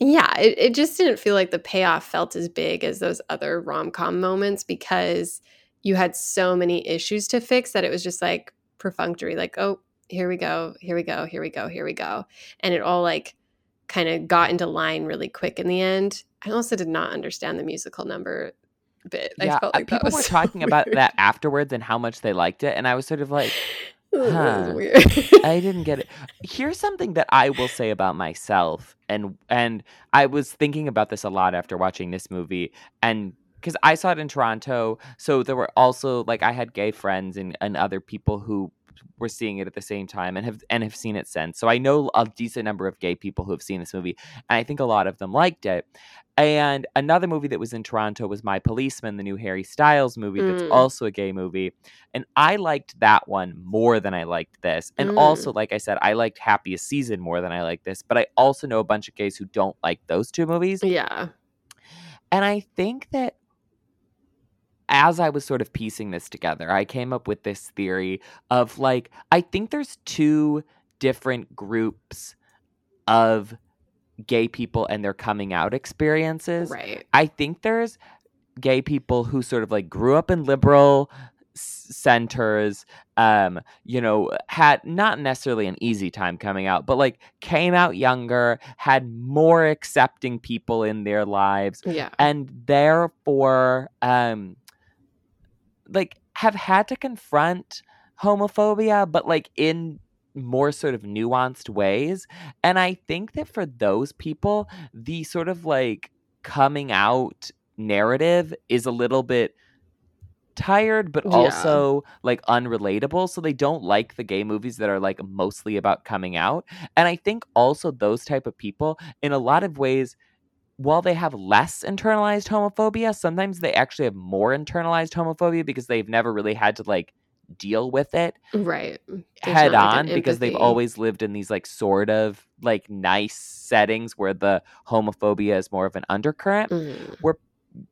Yeah. It, it just didn't feel like the payoff felt as big as those other rom com moments because you had so many issues to fix that it was just like perfunctory. Like, oh, here we go. Here we go. Here we go. Here we go. And it all like, kind of got into line really quick in the end. I also did not understand the musical number bit. I Yeah, felt uh, like people were so talking about weird. that afterwards and how much they liked it. And I was sort of like, Huh. weird. I didn't get it. Here's something that I will say about myself, and and I was thinking about this a lot after watching this movie, and because I saw it in Toronto, so there were also like I had gay friends and and other people who were seeing it at the same time and have and have seen it since. So I know a decent number of gay people who have seen this movie, and I think a lot of them liked it. And another movie that was in Toronto was My Policeman, the new Harry Styles movie that's Mm. also a gay movie. And I liked that one more than I liked this. And Mm. also, like I said, I liked Happiest Season more than I liked this. But I also know a bunch of gays who don't like those two movies. yeah. And I think that as I was sort of piecing this together, I came up with this theory of like, I think there's two different groups of gay people and their coming out experiences. Right. I think there's gay people who sort of like grew up in liberal s- centers um you know had not necessarily an easy time coming out but like came out younger had more accepting people in their lives Yeah. and therefore um like have had to confront homophobia but like in more sort of nuanced ways and i think that for those people the sort of like coming out narrative is a little bit tired but Yeah. also like unrelatable so they don't like the gay movies that are like mostly about coming out and i think also those type of people in a lot of ways while they have less internalized homophobia sometimes they actually have more internalized homophobia because they've never really had to like deal with it Right. There's head not, like, on because they've always lived in these like sort of like nice settings where the homophobia is more of an undercurrent Mhm.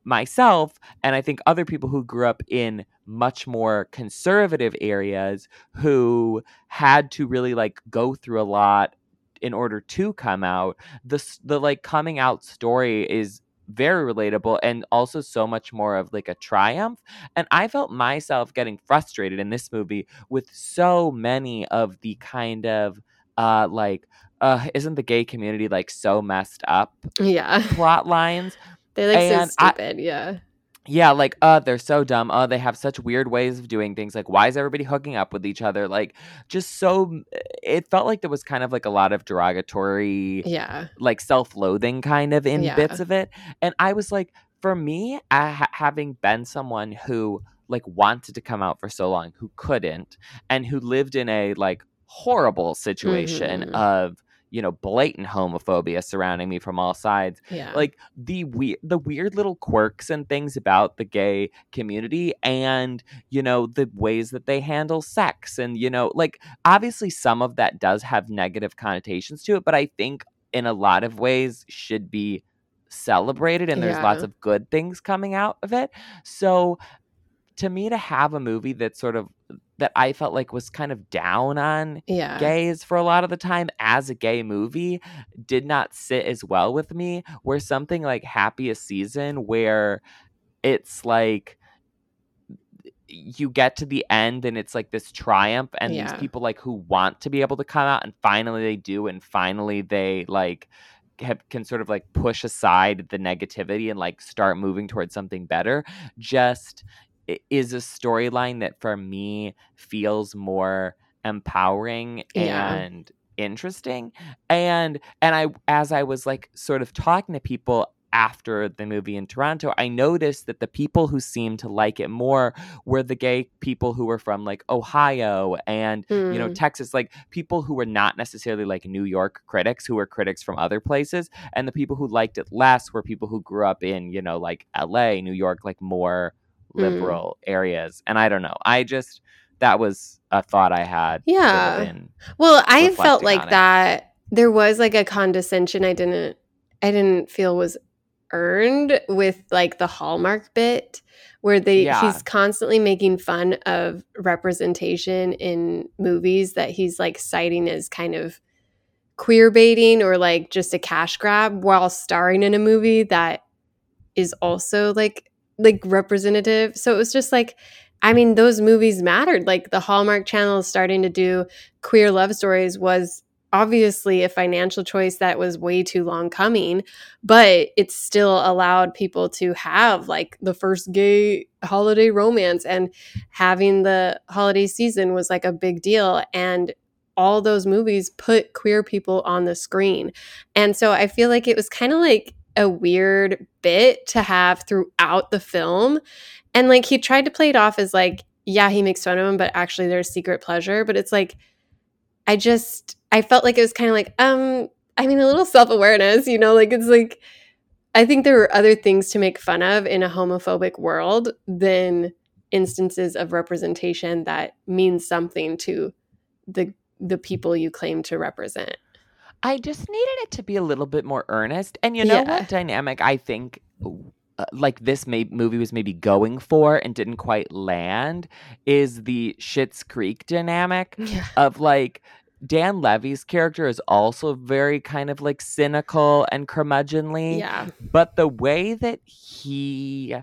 myself and I think other people who grew up in much more conservative areas who had to really like go through a lot in order to come out the the like coming out story is very relatable and also so much more of like a triumph and I felt myself getting frustrated in this movie with so many of the kind of uh like uh isn't the gay community like so messed up Yeah. plot lines They're like And so I- stupid. yeah. Yeah, like, uh, they're so dumb. Uh, they have such weird ways of doing things. Like, why is everybody hooking up with each other? Like, just so. It felt like there was kind of like a lot of derogatory, Yeah. like self loathing kind of in Yeah. bits of it. And I was like, for me, ha- having been someone who like wanted to come out for so long, who couldn't, and who lived in a like horrible situation Mhm. of, you know, blatant homophobia surrounding me from all sides. Yeah. like the weird the weird little quirks and things about the gay community and you know the ways that they handle sex and you know like obviously some of that does have negative connotations to it but i think in a lot of ways should be celebrated and there's lots of good things coming out of it. So to me to have a movie that sort of that i felt like was kind of down on yeah. gays for a lot of the time as a gay movie did not sit as well with me where something like happiest season where it's like you get to the end and it's like this triumph and Yeah. these people like who want to be able to come out and finally they do and finally they like have, can sort of like push aside the negativity and like start moving towards something better just is a storyline that for me feels more empowering Yeah. and interesting and and i as i was like sort of talking to people after the movie in Toronto, I noticed that the people who seemed to like it more were the gay people who were from like Ohio and mm. you know Mm. Texas, like people who were not necessarily like New York critics, who were critics from other places, and the people who liked it less were people who grew up in you know like L.A., New York, like more Mm. liberal areas. And I don't know, I just that was a thought I had. Yeah. Well, I felt like on it. that there was like a condescension I didn't I didn't feel was earned with like the Hallmark bit where they Yeah. he's constantly making fun of representation in movies that he's like citing as kind of queer baiting or like just a cash grab while starring in a movie that is also like like representative. So it was just like I mean those movies mattered. Like the Hallmark channel starting to do queer love stories was obviously a financial choice that was way too long coming, but it still allowed people to have like the first gay holiday romance and having the holiday season was like a big deal and all those movies put queer people on the screen. And so I feel like it was kind of like a weird bit to have throughout the film. And like he tried to play it off as like, yeah, he makes fun of him, but actually there's secret pleasure. But it's like, I just, I felt like it was kind of like, um, I mean, a little self awareness, you know, like it's like, I think there were other things to make fun of in a homophobic world than instances of representation that means something to the the people you claim to represent. I just needed it to be a little bit more earnest. And you know Yeah. what dynamic I think uh, like this may- movie was maybe going for and didn't quite land is the Schitt's Creek dynamic Yeah. of like Dan Levy's character is also very kind of like cynical and curmudgeonly, Yeah. but the way that he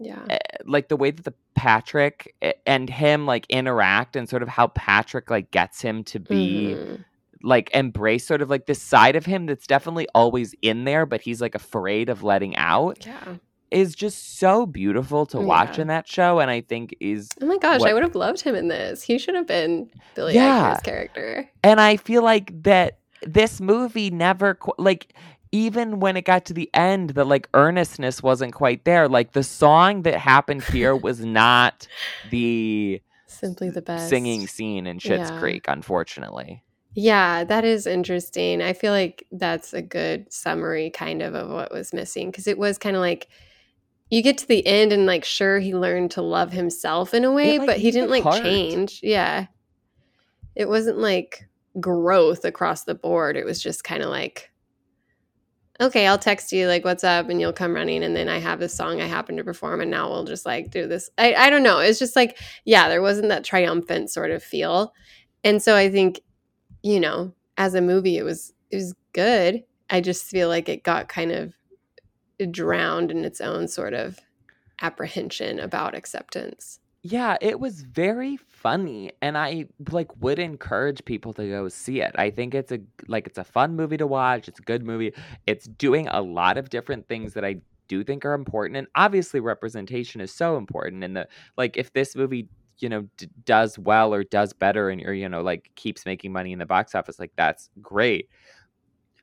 Yeah. eh, like the way that the Patrick eh, and him like interact and sort of how Patrick like gets him to be Mhm. Like embrace sort of like this side of him that's definitely always in there but he's like afraid of letting out Yeah. is just so beautiful to oh, watch in that show and I think is Oh my gosh, What- I would have loved him in this. He should have been Billy Yeah. Eichner's character. and I feel like that this movie never qu- like even when it got to the end the like earnestness wasn't quite there like the song that happened here was not the Simply the best. singing scene in Schitt's Yeah. Creek unfortunately Yeah, that is interesting. I feel like that's a good summary kind of of what was missing because it was kind of like you get to the end and like sure he learned to love himself in a way, like, but he didn't like hard. change. Yeah. It wasn't like growth across the board. It was just kind of like okay, I'll text you like what's up and you'll come running and then I have this song I happen to perform and now we'll just like do this. I I don't know. It's just like yeah, there wasn't that triumphant sort of feel. And so I think you know, as a movie, it was it was good. I just feel like it got kind of drowned in its own sort of apprehension about acceptance. Yeah, it was very funny and I like would encourage people to go see it. I think it's a like it's a fun movie to watch. It's a good movie. It's doing a lot of different things that I do think are important and obviously representation is so important and the like if this movie you know d- does well or does better and or you know like keeps making money in the box office like that's great.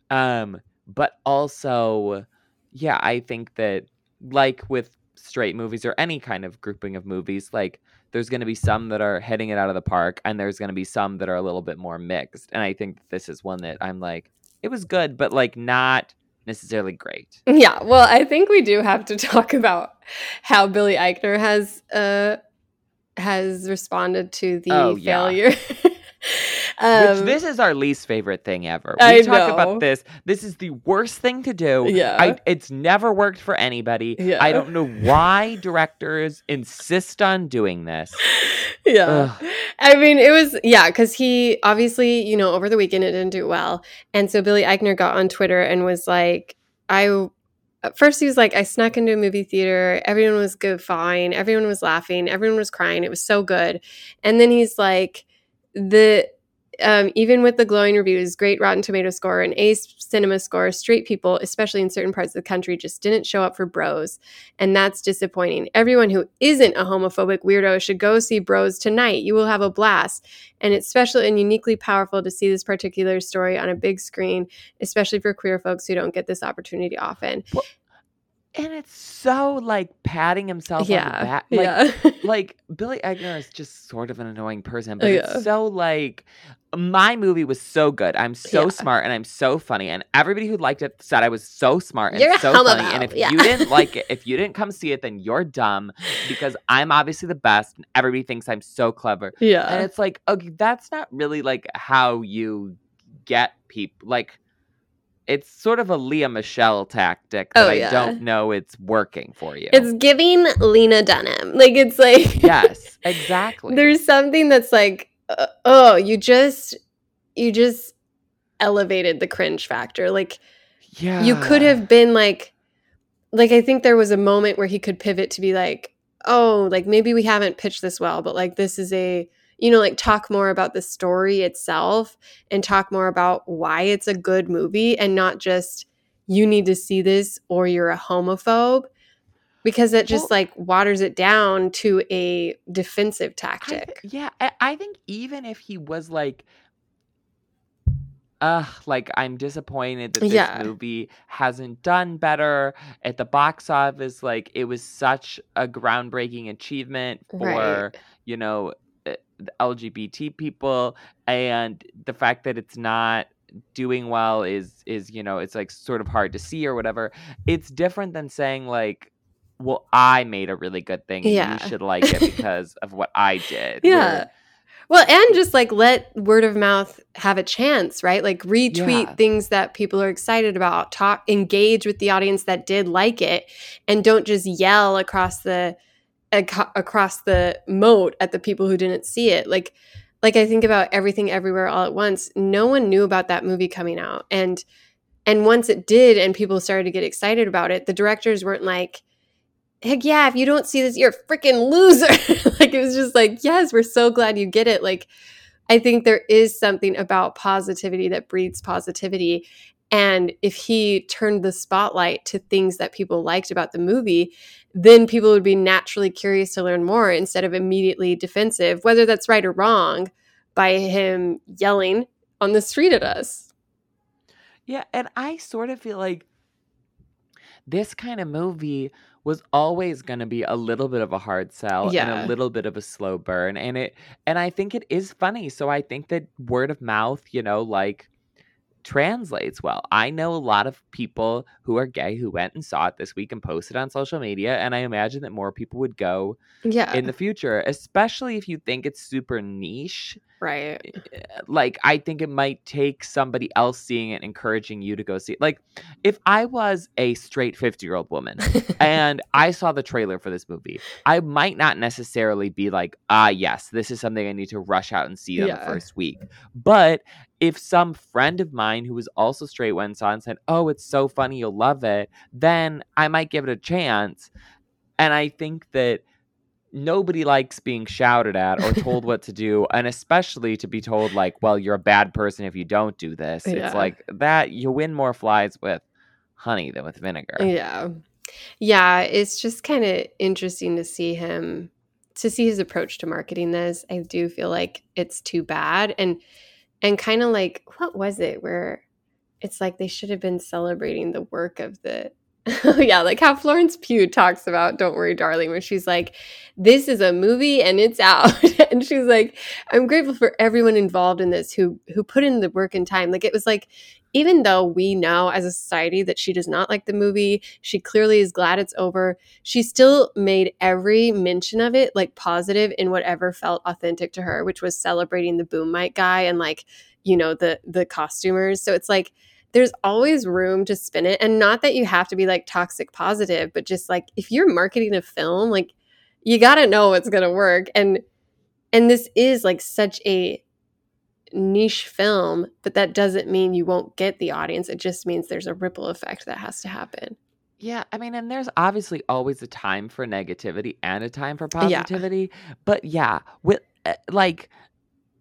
Um but also yeah i think that like with straight movies or any kind of grouping of movies like there's going to be some that are hitting it out of the park and there's going to be some that are a little bit more mixed and i think this is one that i'm like it was good but like not necessarily great. Yeah, well, I think we do have to talk about how Billy Eichner has uh has responded to the Oh, yeah. failure. um, Which this is our least favorite thing ever. We I talk know. about this. This is the worst thing to do. Yeah. I, it's never worked for anybody. Yeah. I don't know why directors insist on doing this. yeah. Ugh. I mean, it was, yeah, because he obviously, you know, over the weekend it didn't do well. And so Billy Eichner got on Twitter and was like, I, at first he was like, I snuck into a movie theater. Everyone was good, fine. Everyone was laughing. Everyone was crying. It was so good. And then he's like, the, um, even with the glowing reviews, great Rotten Tomato score, and A cinema score, straight people, especially in certain parts of the country, just didn't show up for Bros. And that's disappointing. Everyone who isn't a homophobic weirdo should go see Bros tonight. You will have a blast. And it's special and uniquely powerful to see this particular story on a big screen, especially for queer folks who don't get this opportunity often. Well- and it's so like patting himself on the Yeah. back. Like Yeah. like Billy Eichner is just sort of an annoying person, but Yeah. it's so like my movie was so good. I'm so Yeah. smart and I'm so funny, and everybody who liked it said I was so smart and You're so funny. And if yeah. you didn't like it, if you didn't come see it, then you're dumb because I'm obviously the best, and everybody thinks I'm so clever. Yeah. And it's like, okay, that's not really like how you get people. Like, it's sort of a Lea Michele tactic that Oh, I don't know it's working for you. It's giving Lena Dunham. Like it's like yes, exactly. There's something that's like, uh, oh, you just you just elevated the cringe factor. Like yeah, you could have been like like I think there was a moment where he could pivot to be like, oh, like maybe we haven't pitched this well, but like this is a you know, like talk more about the story itself and talk more about why it's a good movie and not just you need to see this or you're a homophobe because it just Well- like waters it down to a defensive I thi- tactic. yeah, I, I think even if he was like, uh, like I'm disappointed that this Yeah. movie hasn't done better at the box office. Like it was such a groundbreaking achievement for Right. you know uh, LGBT people, and the fact that it's not doing well is is you know it's like sort of hard to see or whatever. It's different than saying like. Well, I made a really good thing, and Yeah. you should like it because of what I did. Yeah. where- Well, and just like let word of mouth have a chance, right? Like retweet Yeah. things that people are excited about, talk engage with the audience that did like it and don't just yell across the ac- across the moat at the people who didn't see it. Like like I think about everything everywhere all at once. No one knew about that movie coming out. And and once it did and people started to get excited about it, the directors weren't like heck yeah, if you don't see this, you're a freaking loser. like it was just like, yes, we're so glad you get it. Like I think there is something about positivity that breeds positivity. And if he turned the spotlight to things that people liked about the movie, then people would be naturally curious to learn more instead of immediately defensive, whether that's right or wrong, by him yelling on the street at us. Yeah, and I sort of feel like this kind of movie was always going to be a little bit of a hard sell and a little bit of a slow burn and it and I think it is funny. So I think that word of mouth, you know, like translates well. I know a lot of people who are gay who went and saw it this week and posted on social media and I imagine that more people would go Yeah. in the future, especially if you think it's super niche right. like I think it might take somebody else seeing it, encouraging you to go see it. Like if I was a straight 50 year old woman and I saw the trailer for this movie, I might not necessarily be like, ah, yes, this is something I need to rush out and see on Yeah. the first week. But if some friend of mine who was also straight went and saw it and said, oh, it's so funny, you'll love it, then I might give it a chance. And I think that nobody likes being shouted at or told what to do and especially to be told like well you're a bad person if you don't do this Yeah. it's like that you win more flies with honey than with vinegar Yeah. Yeah, it's just kind of interesting to see him to see his approach to marketing this. I do feel like it's too bad and and kind of like what was it where it's like they should have been celebrating the work of the yeah, like how Florence Pugh talks about Don't Worry Darling where she's like this is a movie and it's out and she's like I'm grateful for everyone involved in this who who put in the work and time. Like it was like even though we know as a society that she does not like the movie, she clearly is glad it's over. She still made every mention of it like positive in whatever felt authentic to her, which was celebrating the boom mic guy and like, you know, the the costumers. So it's like there's always room to spin it and not that you have to be like toxic positive, but just like if you're marketing a film, like you got to know what's going to work and and this is like such a niche film, but that doesn't mean you won't get the audience. It just means there's a ripple effect that has to happen. yeah i mean and there's obviously always a time for negativity and a time for Yeah. positivity but yeah with uh, like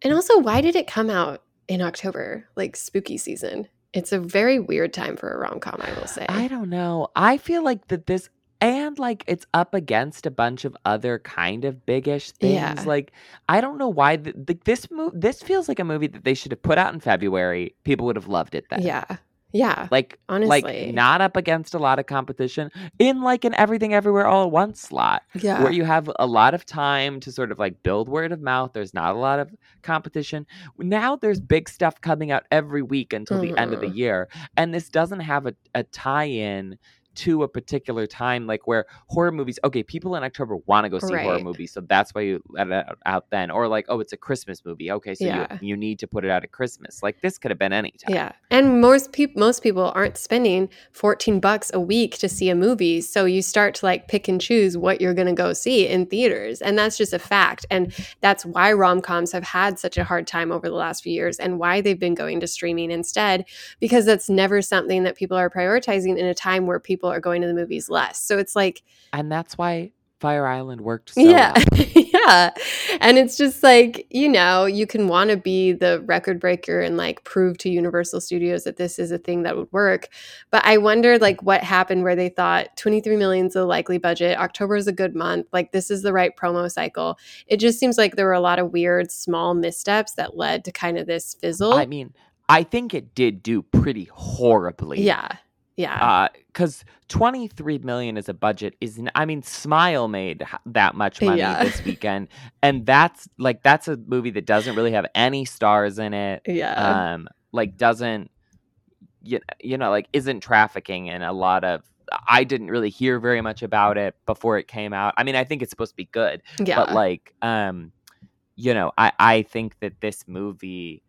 And also, why did it come out in October, like spooky season? It's a very weird time for a rom com, I will say. i don't know i feel like that this and like it's up against a bunch of other kind of biggish things Yeah. like i don't know why th- th- this move this feels like a movie that they should have put out in february people would have loved it then yeah. Yeah. Like Honestly. like not up against a lot of competition in like an everything everywhere all at once slot yeah. where you have a lot of time to sort of like build word of mouth. There's not a lot of competition. Now there's big stuff coming out every week until the end of the Mhm. year. And this doesn't have a, a tie in to a particular time, like where horror movies, okay, people in October want to go see horror movies. So that's why you let it out, then. Or like, oh, it's a Christmas movie. Okay, so Yeah. you, you need to put it out at Christmas. Like this could have been any time. Yeah. And most people most people aren't spending 14 bucks a week to see a movie. So you start to like pick and choose what you're going to go see in theaters. And that's just a fact. And that's why rom-coms have had such a hard time over the last few years and why they've been going to streaming instead because that's never something that people are prioritizing in a time where people are going to the movies less. So it's like And that's why Fire Island worked so yeah. well. yeah. And it's just like, you know, you can want to be the record breaker and like prove to Universal Studios that this is a thing that would work. But I wonder like what happened where they thought 23 million is a likely budget. October is a good month. Like this is the right promo cycle. It just seems like there were a lot of weird small missteps that led to kind of this fizzle. I mean, I think it did do pretty horribly. yeah. Yeah. because 23 million as a budget is n- i mean smile made h- that much money Yeah. this weekend and that's like that's a movie that doesn't really have any stars in it yeah. um like doesn't you, you know like isn't trafficking in a lot of i didn't really hear very much about it before it came out i mean i think it's supposed to be good yeah. but like um you know i i think that this movie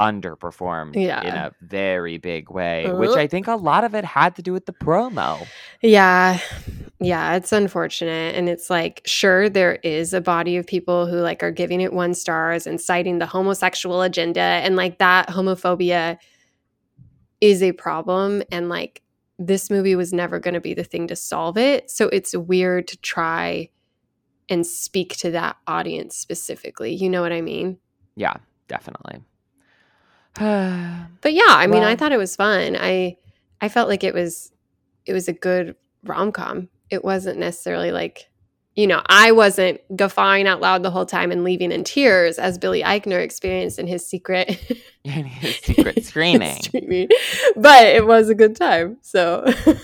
underperformed yeah. in a very big way which i think a lot of it had to do with the promo Yeah. Yeah, it's unfortunate and it's like sure there is a body of people who like are giving it one stars and citing the homosexual agenda and like that homophobia is a problem and like this movie was never going to be the thing to solve it. So it's weird to try and speak to that audience specifically. You know what I mean? yeah definitely But yeah, I mean, I thought it was fun. I I felt like it was it was a good rom com. It wasn't necessarily like, you know, I wasn't guffawing out loud the whole time and leaving in tears as Billy Eichner experienced in his secret in his secret screening streaming. But it was a good time. So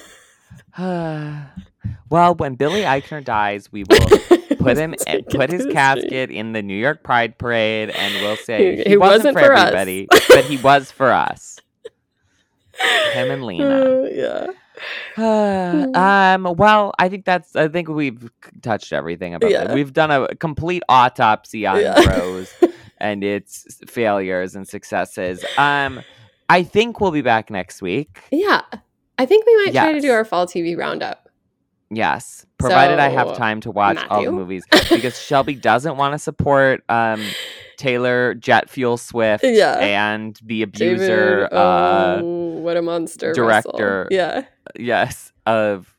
well when billy eichner dies we will put him eh, put his casket in the New York Pride Parade, and we'll say He- he, wasn't, wasn't for, for us. everybody, but he was for us. Him and Lena. Uh, yeah. um. Well, I think that's. I think we've touched everything about Yeah. it. We've done a complete autopsy on Yeah. Bros and its failures and successes. Um. I think we'll be back next week. Yeah. I think we might try to do our fall TV roundup. Yes, provided I have time to watch all the movies because Shelby doesn't want to support um, Taylor Jet Fuel Swift Yeah. and the abuser. David, uh, oh, what a monster. director. Russell. Yeah. yes, of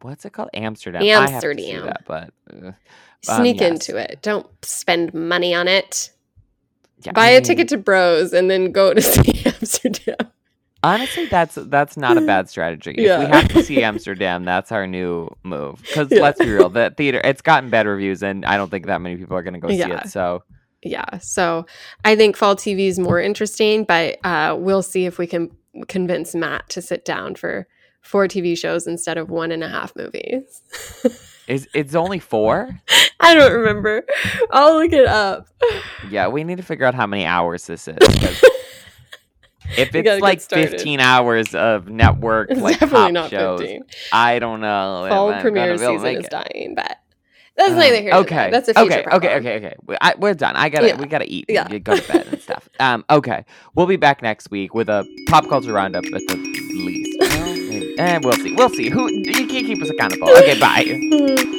what's it called? Amsterdam. I have to Amsterdam. that, but uh, Um, Sneak yes. into it. Don't spend money on it. yeah, Buy I a mean, ticket to Bros and then go to see Amsterdam. Honestly, that's that's not a bad strategy. If we have to see Amsterdam, that's our new move. Because Yeah. let's be real, the theater it's gotten bad reviews, and I don't think that many people are going to go see it. So Yeah. So I think fall TV is more interesting, but uh, we'll see if we can convince Matt to sit down for four TV shows instead of one and a half movies. is it's only four? I don't remember. I'll look it up. Yeah, we need to figure out how many hours this is. If it's like 15 hours of network It's like definitely not shows, 15. I don't know. if Fall premiere gonna be able to season is it. dying, but that's Um, neither here okay. That's a future okay, problem. okay, okay, okay. We, I, we're done. I gotta, Yeah. we gotta eat. Yeah. Yeah. Go to bed and stuff. Um, okay. We'll be back next week with a pop culture roundup at the least. and we'll see. We'll see. Who you can't keep us accountable. Okay, bye.